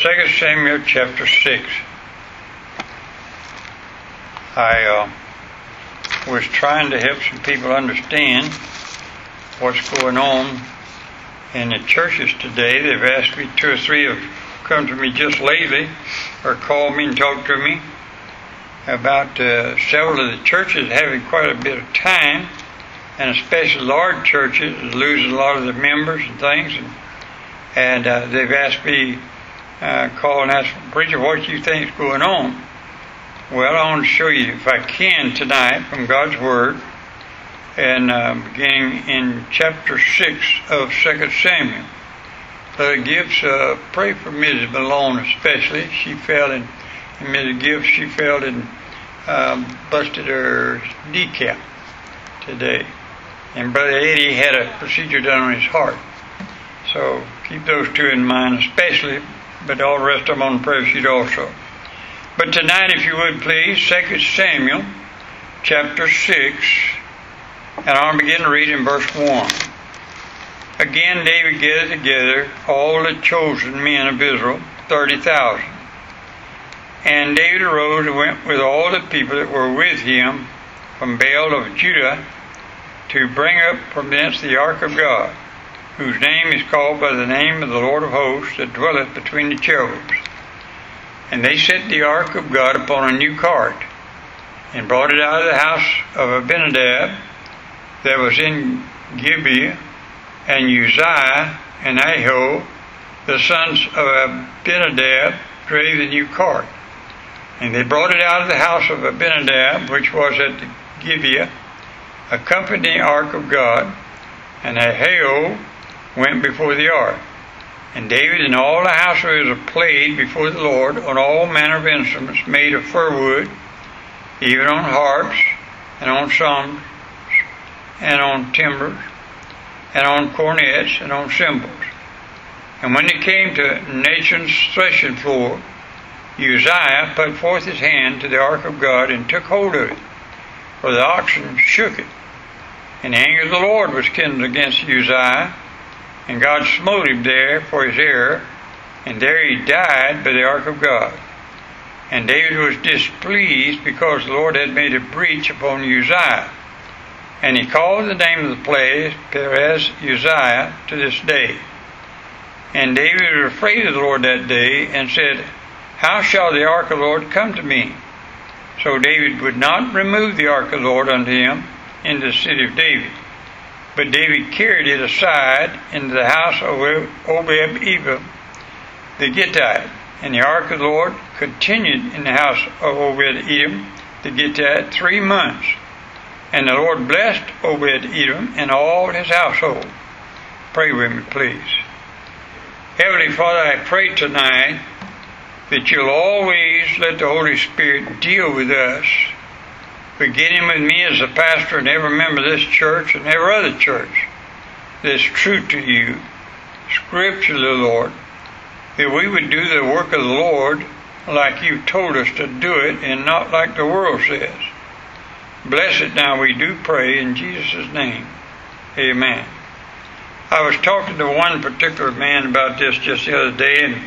2 Samuel chapter 6. I uh, was trying to help some people understand what's going on in the churches today. They've asked me, two or three have come to me just lately, or called me and talked to me about uh, several of the churches having quite a bit of time, and especially large churches losing a lot of their members and things. And, and uh, they've asked me uh, call and ask preacher what you think is going on. Well, I want to show you, if I can, tonight from God's Word, and uh, beginning in chapter six of Second Samuel. Brother Gibbs, uh, pray for Mrs. Malone especially. She fell in, and Mrs. Gibbs, she fell and um, busted her kneecap today. And Brother Eddie had a procedure done on his heart. So keep those two in mind, especially but all the rest them on the prayer sheet also. But tonight, if you would please, 2 Samuel chapter 6, and I'll begin to read in verse 1. Again, David gathered together all the chosen men of Israel, 30,000. And David arose and went with all the people that were with him from Baal of Judah to bring up from thence the ark of God whose name is called by the name of the Lord of hosts that dwelleth between the cherubims. And they set the ark of God upon a new cart, and brought it out of the house of Abinadab that was in Gibeah, and Uzziah and Ahio, the sons of Abinadab, drave the new cart. And they brought it out of the house of Abinadab, which was at Gibeah, accompanying the ark of God, and Ahio went before the ark. And David and all the house of Israel played before the Lord on all manner of instruments made of fir wood, even on harps, and on psalms, and on timbrels, and on cornets, and on cymbals. And when they came to Nachon's threshing floor, Uzziah put forth his hand to the ark of God and took hold of it, for the oxen shook it. And the anger of the Lord was kindled against Uzziah, and God smote him there for his error, and there he died by the ark of God. And David was displeased because the Lord had made a breach upon Uzziah. And he called the name of the place Perez Uzziah to this day. And David was afraid of the Lord that day and said, How shall the ark of the Lord come to me? So David would not remove the ark of the Lord unto him in the city of David. But David carried it aside into the house of Obed Edom the Gittite. And the ark of the Lord continued in the house of Obed Edom the Gittite three months. And the Lord blessed Obed Edom and all his household. Pray with me, please. Heavenly Father, I pray tonight that you'll always let the Holy Spirit deal with us beginning with me as a pastor and every member of this church and every other church that's true to you, scripturally, Lord, that we would do the work of the Lord like you told us to do it and not like the world says. Bless it now, we do pray in Jesus' name. Amen. I was talking to one particular man about this just the other day, and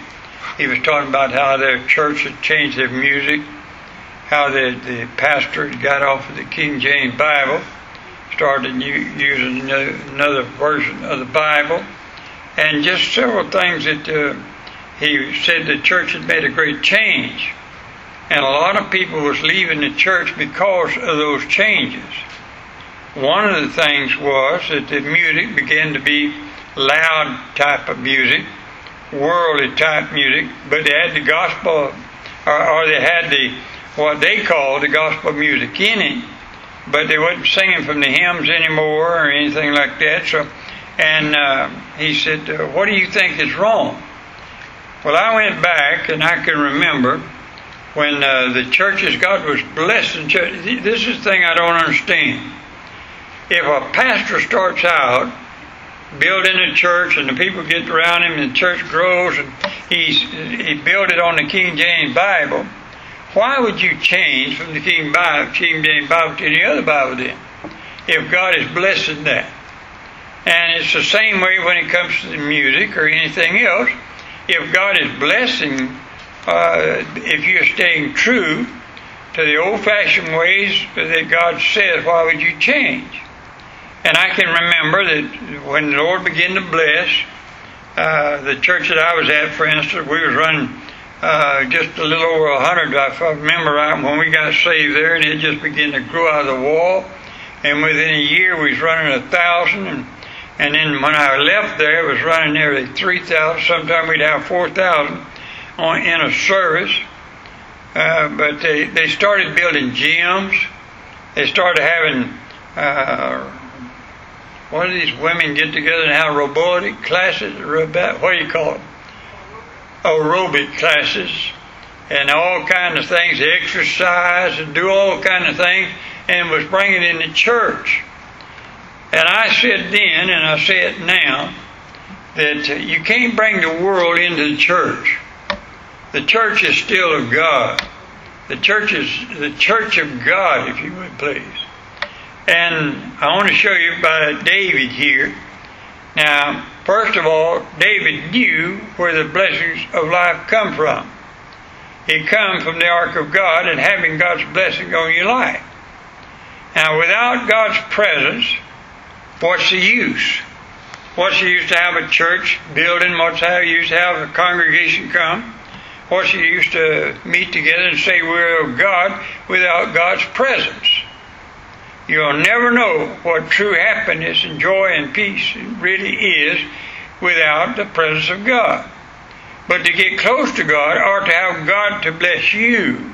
he was talking about how their church had changed their music how the, the pastor got off of the King James Bible, started using another version of the Bible, and just several things that uh, he said the church had made a great change. And a lot of people was leaving the church because of those changes. One of the things was that the music began to be loud type of music, worldly type music, but they had the gospel, or, or they had the what they called the gospel music in it, but they wasn't singing from the hymns anymore or anything like that. So, and uh, he said, uh, "What do you think is wrong?" Well, I went back and I can remember when uh, the churches God was blessing church. This is the thing I don't understand. If a pastor starts out building a church and the people get around him and the church grows and he's he built it on the King James Bible why would you change from the King, Bible, King James Bible to any other Bible then? If God is blessing that. And it's the same way when it comes to the music or anything else. if God is blessing, uh, if you're staying true to the old-fashioned ways that God said, why would you change? And I can remember that when the Lord began to bless, uh, the church that I was at, for instance, we was running uh, just a little over a hundred, if I remember when we got saved there, and it just began to grow out of the wall. And within a year, we was running a thousand, and and then when I left there, it was running nearly three thousand. Sometimes we'd have four thousand on in a service. Uh, but they they started building gyms. They started having uh, what do these women get together and have robotic classes? What do you call it? Aerobic classes and all kind of things, exercise and do all kind of things, and was bringing in the church. And I said then, and I say it now, that you can't bring the world into the church. The church is still of God. The church is the church of God, if you would please. And I want to show you by David here. Now, First of all, David knew where the blessings of life come from. It come from the ark of God and having God's blessing on your life. Now, without God's presence, what's the use? What's the use to have a church building? What's the use to have a congregation come? What's the use to meet together and say we're of God without God's presence? You'll never know what true happiness and joy and peace really is without the presence of God. But to get close to God or to have God to bless you,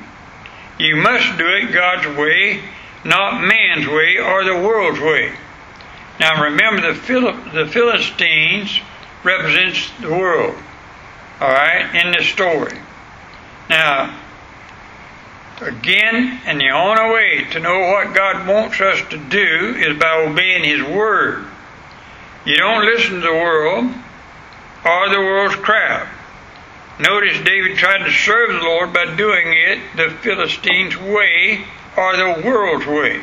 you must do it God's way, not man's way or the world's way. Now remember, the, Phil- the Philistines represents the world, all right, in this story. Now, Again, and the only way to know what God wants us to do is by obeying His Word. You don't listen to the world or the world's crowd. Notice David tried to serve the Lord by doing it the Philistines' way or the world's way.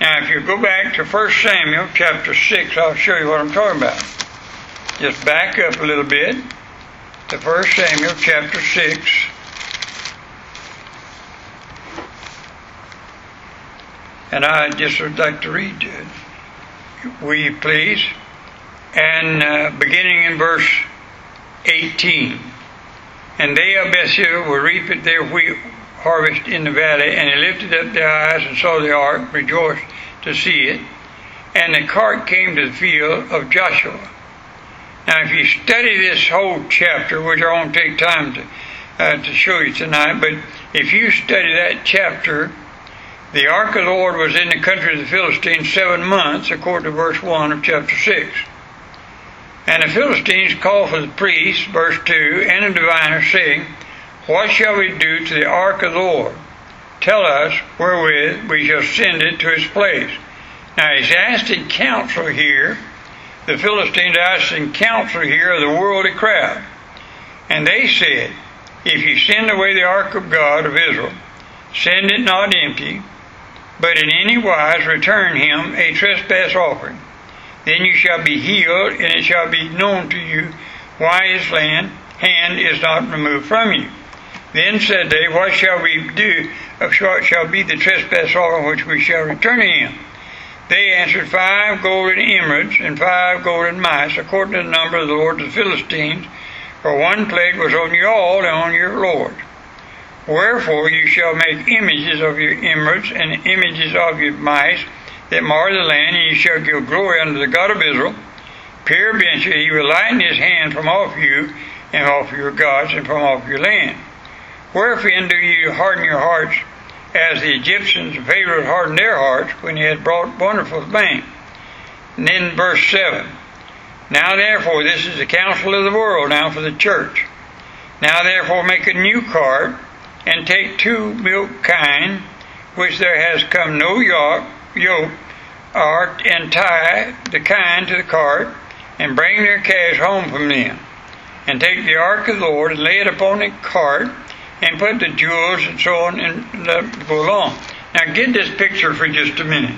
Now, if you go back to 1 Samuel chapter 6, I'll show you what I'm talking about. Just back up a little bit to 1 Samuel chapter 6. And I just would like to read. Will you please? And uh, beginning in verse 18. And they of Bethseba will reap their wheat harvest in the valley, and they lifted up their eyes and saw the ark, rejoiced to see it. And the cart came to the field of Joshua. Now, if you study this whole chapter, which I won't take time to uh, to show you tonight, but if you study that chapter, the ark of the Lord was in the country of the Philistines seven months, according to verse 1 of chapter 6. And the Philistines called for the priests, verse 2, and the diviners, saying, What shall we do to the ark of the Lord? Tell us wherewith we shall send it to its place. Now he's asked in counsel here, the Philistines asked in counsel here of the worldly crowd. And they said, If you send away the ark of God of Israel, send it not empty, but in any wise return him a trespass offering. Then you shall be healed, and it shall be known to you why his land, hand is not removed from you. Then said they, What shall we do? Of what shall be the trespass offering which we shall return to him? They answered, Five golden emeralds and five golden mice, according to the number of the lords of the Philistines, for one plague was on you all and on your lords. Wherefore you shall make images of your emerods and images of your mice that mar the land, and you shall give glory unto the God of Israel. Peradventure he will lighten his hand from off you and off your gods and from off your land. Wherefore do you harden your hearts as the Egyptians and Pharaoh hardened their hearts when he had brought wonderful things? And then verse 7. Now therefore, this is the counsel of the world now for the church. Now therefore make a new cart and take two milk kine, which there has come no yoke, yoke or, and tie the kine to the cart, and bring their calves home from them. And take the ark of the Lord and lay it upon the cart, and put the jewels and so on and let go along. Now get this picture for just a minute.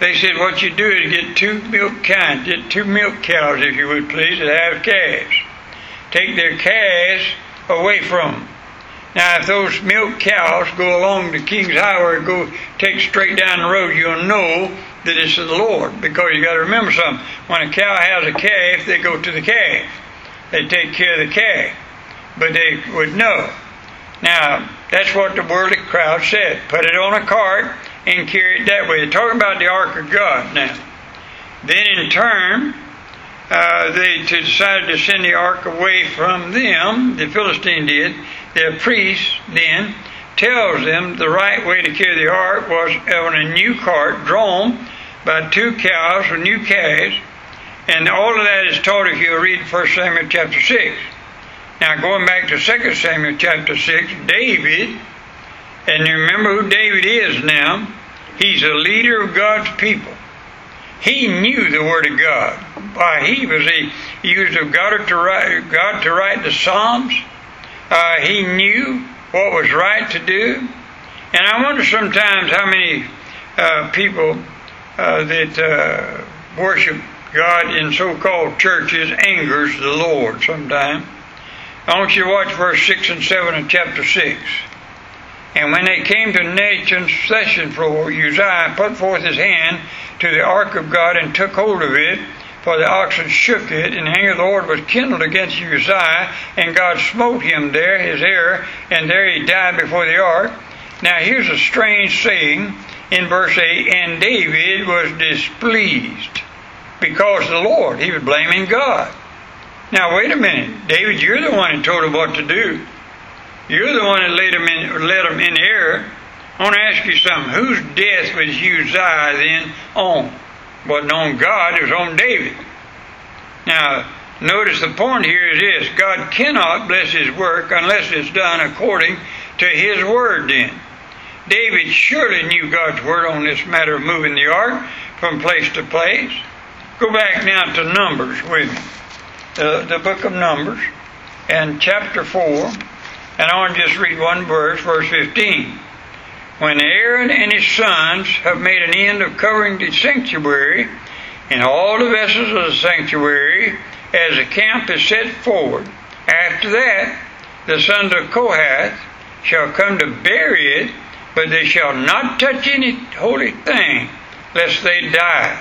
They said what you do is get two milk kine, get two milk cows, if you would please, that have calves. take their calves away from them. Now, if those milk cows go along the King's Highway, go take straight down the road, you'll know that it's the Lord. Because you got to remember something. When a cow has a calf, they go to the calf. They take care of the calf. But they would know. Now, that's what the worldly crowd said. Put it on a cart and carry it that way. Talking about the ark of God now. Then in turn, uh, they decided to send the ark away from them. The Philistine did. Their priest then tells them the right way to carry the ark was on a new cart drawn by two cows or new calves. And all of that is taught if you read 1 Samuel chapter 6. Now, going back to 2 Samuel chapter 6, David, and you remember who David is now, he's a leader of God's people. He knew the Word of God. Why, he was a, he used of God to write, God to write the Psalms. Uh, he knew what was right to do. And I wonder sometimes how many uh, people uh, that uh, worship God in so-called churches angers the Lord sometimes. I want you to watch verse 6 and 7 of chapter 6. And when they came to Nathan's threshing floor, Uzziah put forth his hand to the ark of God and took hold of it, for the oxen shook it, and the anger of the Lord was kindled against Uzziah, and God smote him there, his ear, and there he died before the ark. Now here's a strange saying in verse 8, and David was displeased because the Lord, he was blaming God. Now wait a minute, David, you're the one who told him what to do. You're the one that led him in, led him in error. I want to ask you something. Whose death was Uzziah then on? Wasn't on God, it was on David. Now, notice the point here is this God cannot bless his work unless it's done according to his word then. David surely knew God's word on this matter of moving the ark from place to place. Go back now to Numbers with me. The, the book of Numbers and chapter 4. And I want to just read one verse, verse 15. When Aaron and his sons have made an end of covering the sanctuary and all the vessels of the sanctuary, as the camp is set forward, after that the sons of Kohath shall come to bury it, but they shall not touch any holy thing, lest they die.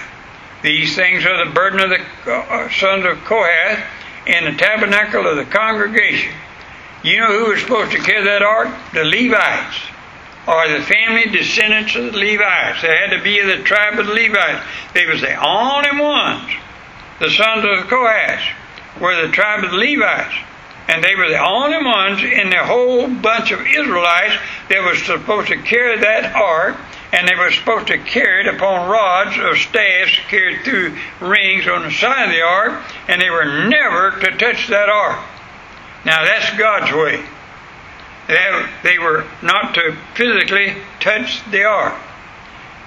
These things are the burden of the uh, sons of Kohath in the tabernacle of the congregation. You know who was supposed to carry that ark? The Levites, or the family descendants of the Levites. They had to be of the tribe of the Levites. They was the only ones. The sons of Kohath were the tribe of the Levites. And they were the only ones in the whole bunch of Israelites that was supposed to carry that ark, and they were supposed to carry it upon rods or staffs carried through rings on the side of the ark, and they were never to touch that ark. Now that's God's way. They were not to physically touch the ark.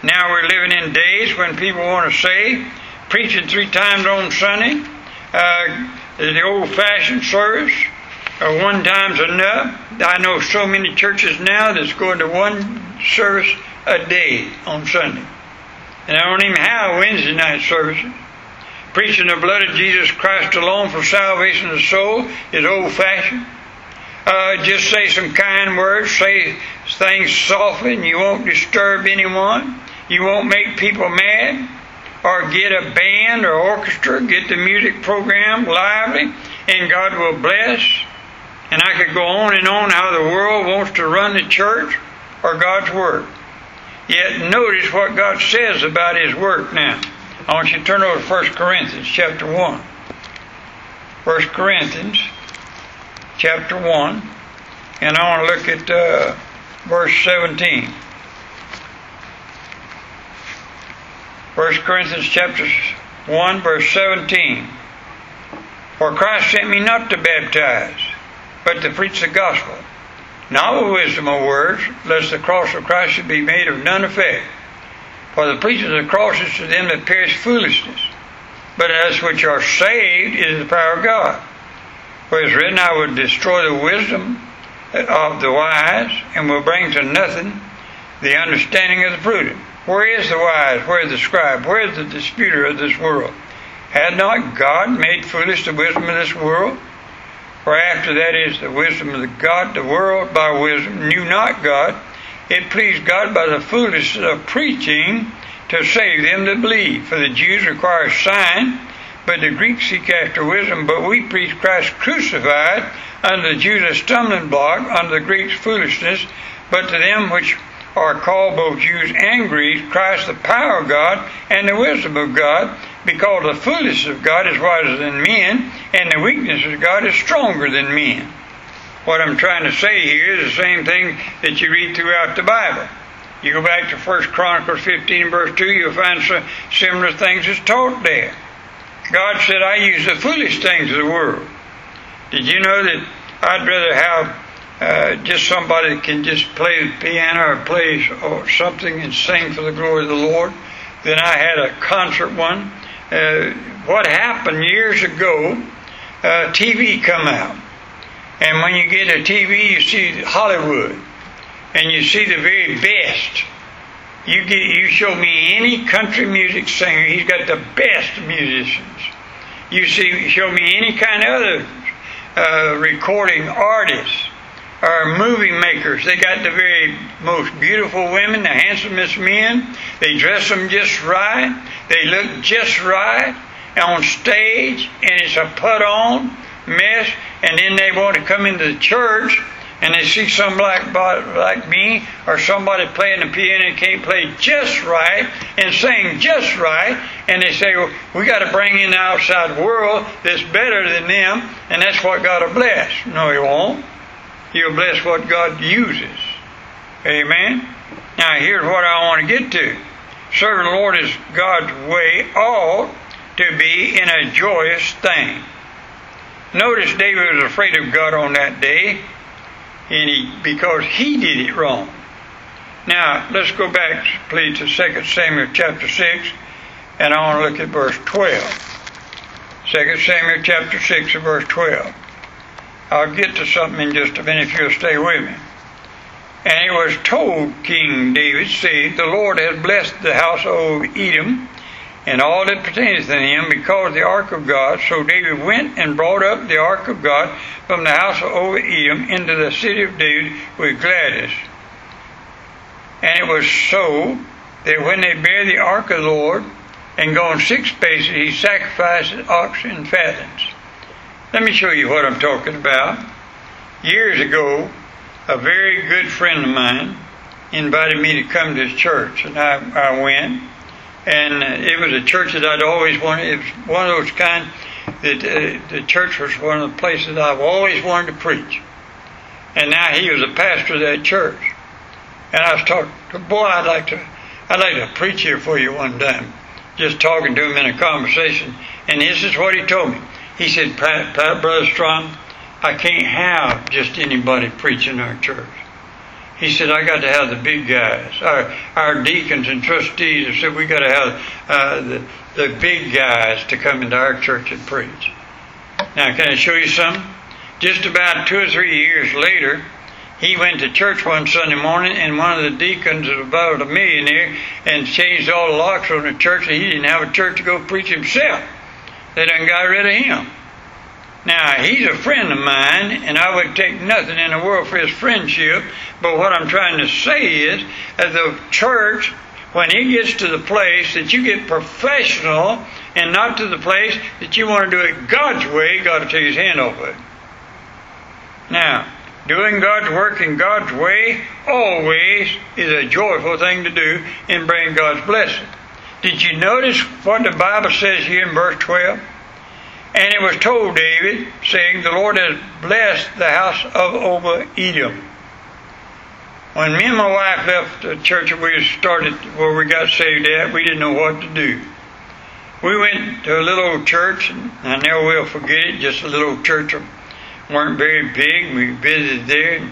Now we're living in days when people want to say, preaching three times on Sunday, uh, the old fashioned service, or one time's enough. I know so many churches now that's going to one service a day on Sunday. And I don't even have Wednesday night services. Preaching the blood of Jesus Christ alone for salvation of the soul is old fashioned. Uh, just say some kind words, say things softly, and you won't disturb anyone. You won't make people mad. Or get a band or orchestra, get the music program lively, and God will bless. And I could go on and on how the world wants to run the church or God's work. Yet notice what God says about His work now. I want you to turn over to 1 Corinthians chapter 1. 1 Corinthians chapter 1. And I want to look at uh, verse 17. 1 Corinthians chapter 1 verse 17. For Christ sent me not to baptize, but to preach the gospel, not with wisdom of words, lest the cross of Christ should be made of none effect. For the preaching of the cross is to them that perish foolishness, but as which are saved is the power of God. For it is written, I will destroy the wisdom of the wise, and will bring to nothing the understanding of the prudent. Where is the wise? Where is the scribe? Where is the disputer of this world? Had not God made foolish the wisdom of this world? For after that is the wisdom of the God, the world by wisdom knew not God. It pleased God by the foolishness of preaching to save them that believe. For the Jews require a sign, but the Greeks seek after wisdom. But we preach Christ crucified, Jews a stumbling block, unto the Greeks foolishness, but to them which are called both Jews and Greeks, Christ the power of God and the wisdom of God, because the foolishness of God is wiser than men, and the weakness of God is stronger than men. What I'm trying to say here is the same thing that you read throughout the Bible. You go back to 1 Chronicles 15 verse 2, you'll find some similar things that's taught there. God said, I use the foolish things of the world. Did you know that I'd rather have uh, just somebody that can just play the piano or play or something and sing for the glory of the Lord than I had a concert one. Uh, what happened years ago, uh, TV come out. And when you get a TV, you see Hollywood, and you see the very best. You get, you show me any country music singer, he's got the best musicians. You see, show me any kind of other uh, recording artists or movie makers. They got the very most beautiful women, the handsomest men. They dress them just right. They look just right on stage, and it's a put on mess, and then they want to come into the church and they see some black like like me or somebody playing the piano and can't play just right and sing just right, and they say, well, we got to bring in the outside world that's better than them, and that's what God will bless. No, He won't. He'll bless what God uses. Amen. Now here's what I want to get to. Serving the Lord is God's way ought to be in a joyous thing. Notice David was afraid of God on that day, and he, because he did it wrong. Now, let's go back, please, to 2 Samuel chapter 6, and I want to look at verse 12. 2 Samuel chapter 6 and verse 12. I'll get to something in just a minute if you'll stay with me. And it was told King David, See, the Lord has blessed the house of Edom and all that pertaineth to him because the ark of God. So David went and brought up the ark of God from the house of Obed Edom into the city of David with gladness. And it was so that when they bare the ark of the Lord and gone six paces, he sacrificed oxen and fattens. Let me show you what I'm talking about. Years ago, a very good friend of mine invited me to come to his church, and I, I went and it was a church that I'd always wanted. It was one of those kind that uh, the church was one of the places I've always wanted to preach. And now he was a pastor of that church, and I was talking, boy, I'd like to, I'd like to preach here for you one time. Just talking to him in a conversation, and this is what he told me. He said, "Pat, Brother Strong, I can't have just anybody preaching our church. He said, I got to have the big guys. Our, our deacons and trustees have said, we got to have uh, the, the big guys to come into our church and preach. Now, can I show you something? Just about two or three years later, he went to church one Sunday morning, and one of the deacons was about a millionaire and changed all the locks on the church, and he didn't have a church to go preach himself. They done got rid of him. Now, he's a friend of mine, and I would take nothing in the world for his friendship. But what I'm trying to say is, as the church, when it gets to the place that you get professional and not to the place that you want to do it God's way, God will take his hand off it. Now, doing God's work in God's way always is a joyful thing to do and bring God's blessing. Did you notice what the Bible says here in verse 12? And it was told David, saying, The Lord has blessed the house of Obed Edom. When me and my wife left the church we started where we got saved at, we didn't know what to do. We went to a little church, and I never will forget it, just a little church, weren't very big. We visited there,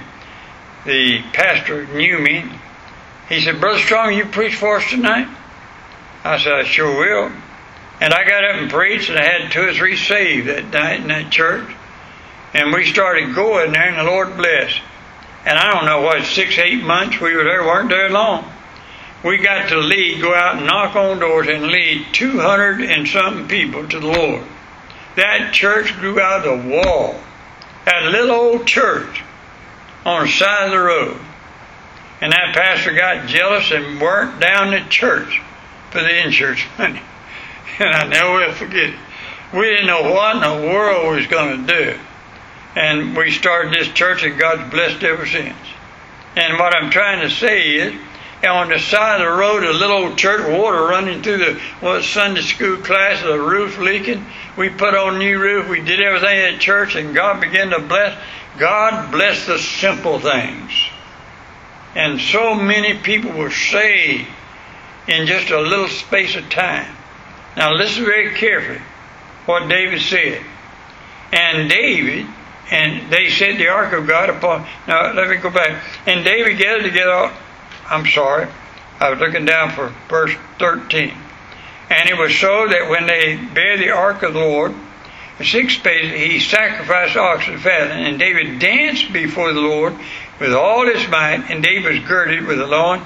the pastor knew me. He said, Brother Strong, you preach for us tonight? I said, I sure will. And I got up and preached, and I had two or three saved that night in that church. And we started going there, and the Lord blessed. And I don't know what, six, eight months we were there, weren't there long. We got to lead, go out and knock on doors and lead 200 and something people to the Lord. That church grew out of the wall. That little old church on the side of the road. And that pastor got jealous and burnt down the church for the insurance money. And I never will forget it. We didn't know what in the world we was going to do. And we started this church and God's blessed ever since. And what I'm trying to say is, on the side of the road, a little old church, water running through the what Sunday school class, the roof leaking. We put on new roof. We did everything at church, and God began to bless. God bless the simple things. And so many people were saved in just a little space of time. Now listen very carefully what David said. And David, and they set the ark of God upon. Now let me go back. And David gathered together. I'm sorry, I was looking down for verse 13. And it was so that when they bare the ark of the Lord, sixth space, he sacrificed oxen fat, and David danced before the Lord with all his might, and David was girded with a lawn,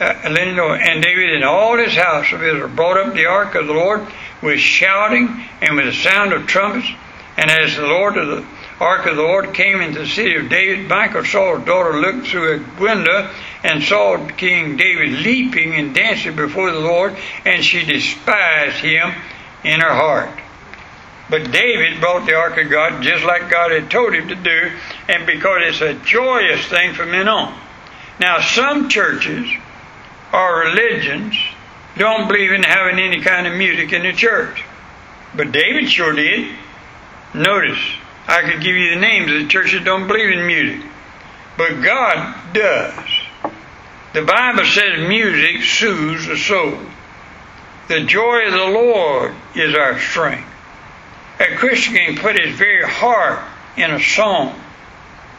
uh, and David and all his house of Israel brought up the ark of the Lord with shouting and with the sound of trumpets. And as the Lord of the ark of the Lord came into the city of David, Michal, Saul's daughter, looked through a window and saw King David leaping and dancing before the Lord, and she despised him in her heart. But David brought the ark of God just like God had told him to do, and because it's a joyous thing from then on. Now, some churches or religions don't believe in having any kind of music in the church. But David sure did. Notice, I could give you the names of the churches that don't believe in music. But God does. The Bible says music soothes the soul. The joy of the Lord is our strength. A Christian can put his very heart in a song.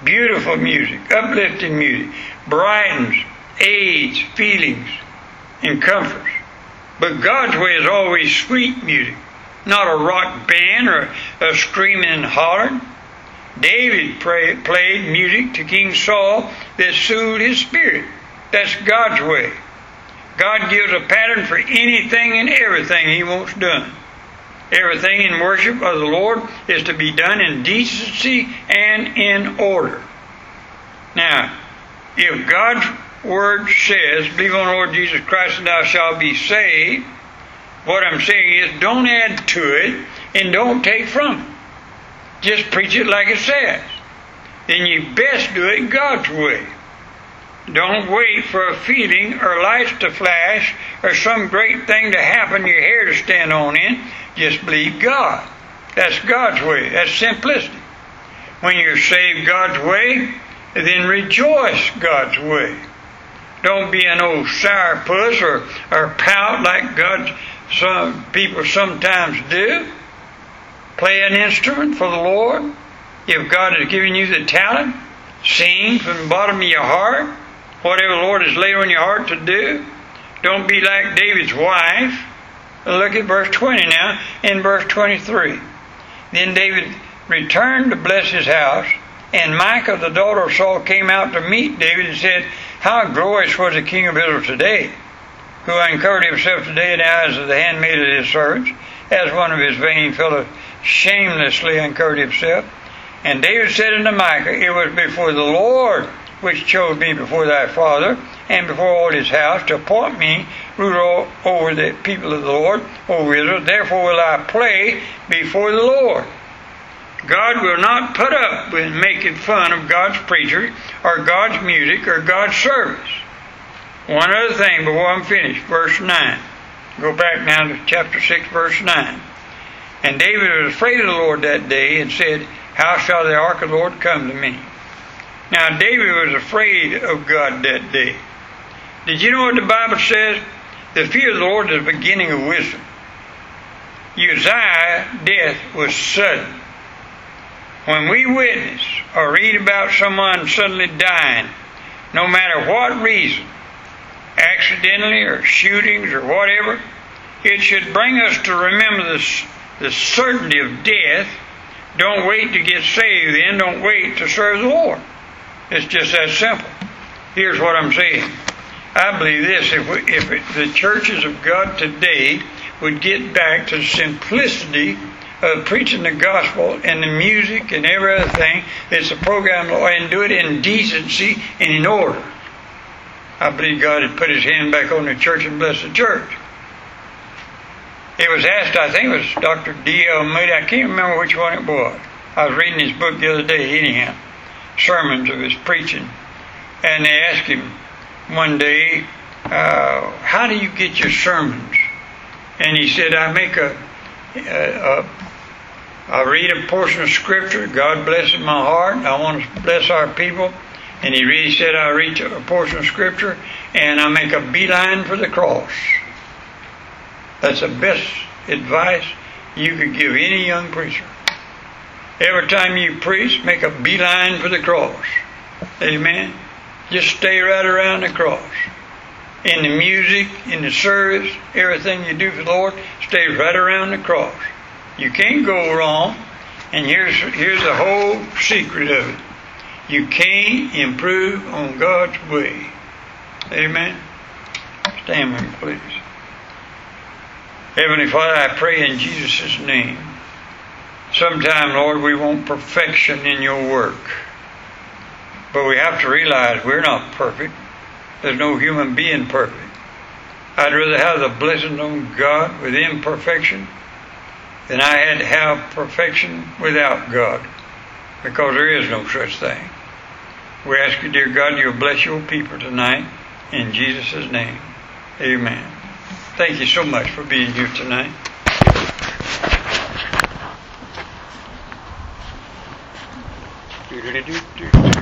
Beautiful music, uplifting music, brightens, aids feelings, and comforts. But God's way is always sweet music, not a rock band or a screaming and hollering. David pray, played music to King Saul that soothed his spirit. That's God's way. God gives a pattern for anything and everything He wants done. Everything in worship of the Lord is to be done in decency and in order. Now, if God's word says, believe on the Lord Jesus Christ and thou shalt be saved, what I'm saying is don't add to it and don't take from it. Just preach it like it says. Then you best do it God's way. Don't wait for a feeling or lights to flash or some great thing to happen, your hair to stand on in. Just believe God. That's God's way. That's simplicity. When you're saved God's way, then rejoice God's way. Don't be an old sourpuss or, or pout like God some people sometimes do. Play an instrument for the Lord. If God has given you the talent, sing from the bottom of your heart whatever the Lord has laid on your heart to do. Don't be like David's wife. Look at verse 20 now, in verse 23. Then David returned to bless his house, and Michal, the daughter of Saul, came out to meet David and said, How glorious was the king of Israel today, who uncovered himself today in the eyes of the handmaid of his servants, as one of his vain fellows shamelessly uncovered himself. And David said unto Michal, It was before the Lord which chose me before thy father and before all his house to appoint me ruler over the people of the Lord, over Israel. Therefore will I play before the Lord. God will not put up with making fun of God's preacher or God's music or God's service. One other thing before I'm finished, verse 9. Go back now to chapter 6, verse 9. And David was afraid of the Lord that day and said, How shall the ark of the Lord come to me? Now, David was afraid of God that day. Did you know what the Bible says? The fear of the Lord is the beginning of wisdom. Uzziah's death was sudden. When we witness or read about someone suddenly dying, no matter what reason, accidentally or shootings or whatever, it should bring us to remember the, the certainty of death. Don't wait to get saved, then don't wait to serve the Lord. It's just that simple. Here's what I'm saying. I believe this: if, we, if it, the churches of God today would get back to simplicity of preaching the gospel and the music and every other thing. It's a program, and do it in decency and in order. I believe God had put his hand back on the church and blessed the church. It was asked, I think it was Dr. D.L. Moody, I can't remember which one it was. I was reading his book the other day, anyhow, sermons of his preaching. And they asked him one day, uh, How do you get your sermons? And he said, I make a, a, a I read a portion of scripture, God blesses my heart, I want to bless our people. And he really said, I read a portion of scripture and I make a beeline for the cross. That's the best advice you could give any young preacher. Every time you preach, make a beeline for the cross. Amen. Just stay right around the cross. In the music, in the service, everything you do for the Lord, stay right around the cross. You can't go wrong. And here's here's the whole secret of it. You can't improve on God's way. Amen. Stand with me, please. Heavenly Father, I pray in Jesus' name. Sometime, Lord, we want perfection in your work. But we have to realize we're not perfect. There's no human being perfect. I'd rather have the blessing on God with imperfection than I had to have perfection without God. Because there is no such thing. We ask you, dear God, you'll bless your people tonight. In Jesus' name. Amen. Thank you so much for being here tonight. Do, do, do,